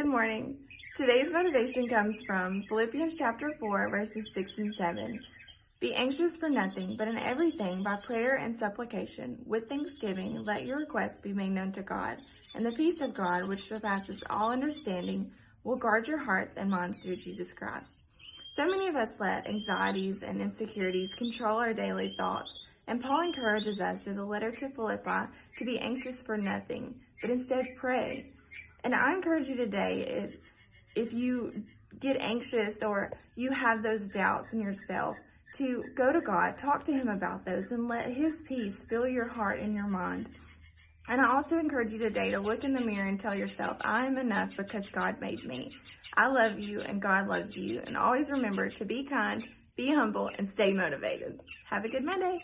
Good morning. Today's motivation comes from Philippians chapter 4, verses 6 and 7. Be anxious for nothing, but in everything, by prayer and supplication, with thanksgiving, let your requests be made known to God. And the peace of God, which surpasses all understanding, will guard your hearts and minds through Jesus Christ. So many of us let anxieties and insecurities control our daily thoughts, and Paul encourages us through the letter to Philippi to be anxious for nothing, but instead pray. And I encourage you today, if, if you get anxious or you have those doubts in yourself, to go to God, talk to Him about those, and let His peace fill your heart and your mind. And I also encourage you today to look in the mirror and tell yourself, I am enough because God made me. I love you and God loves you. And always remember to be kind, be humble, and stay motivated. Have a good Monday.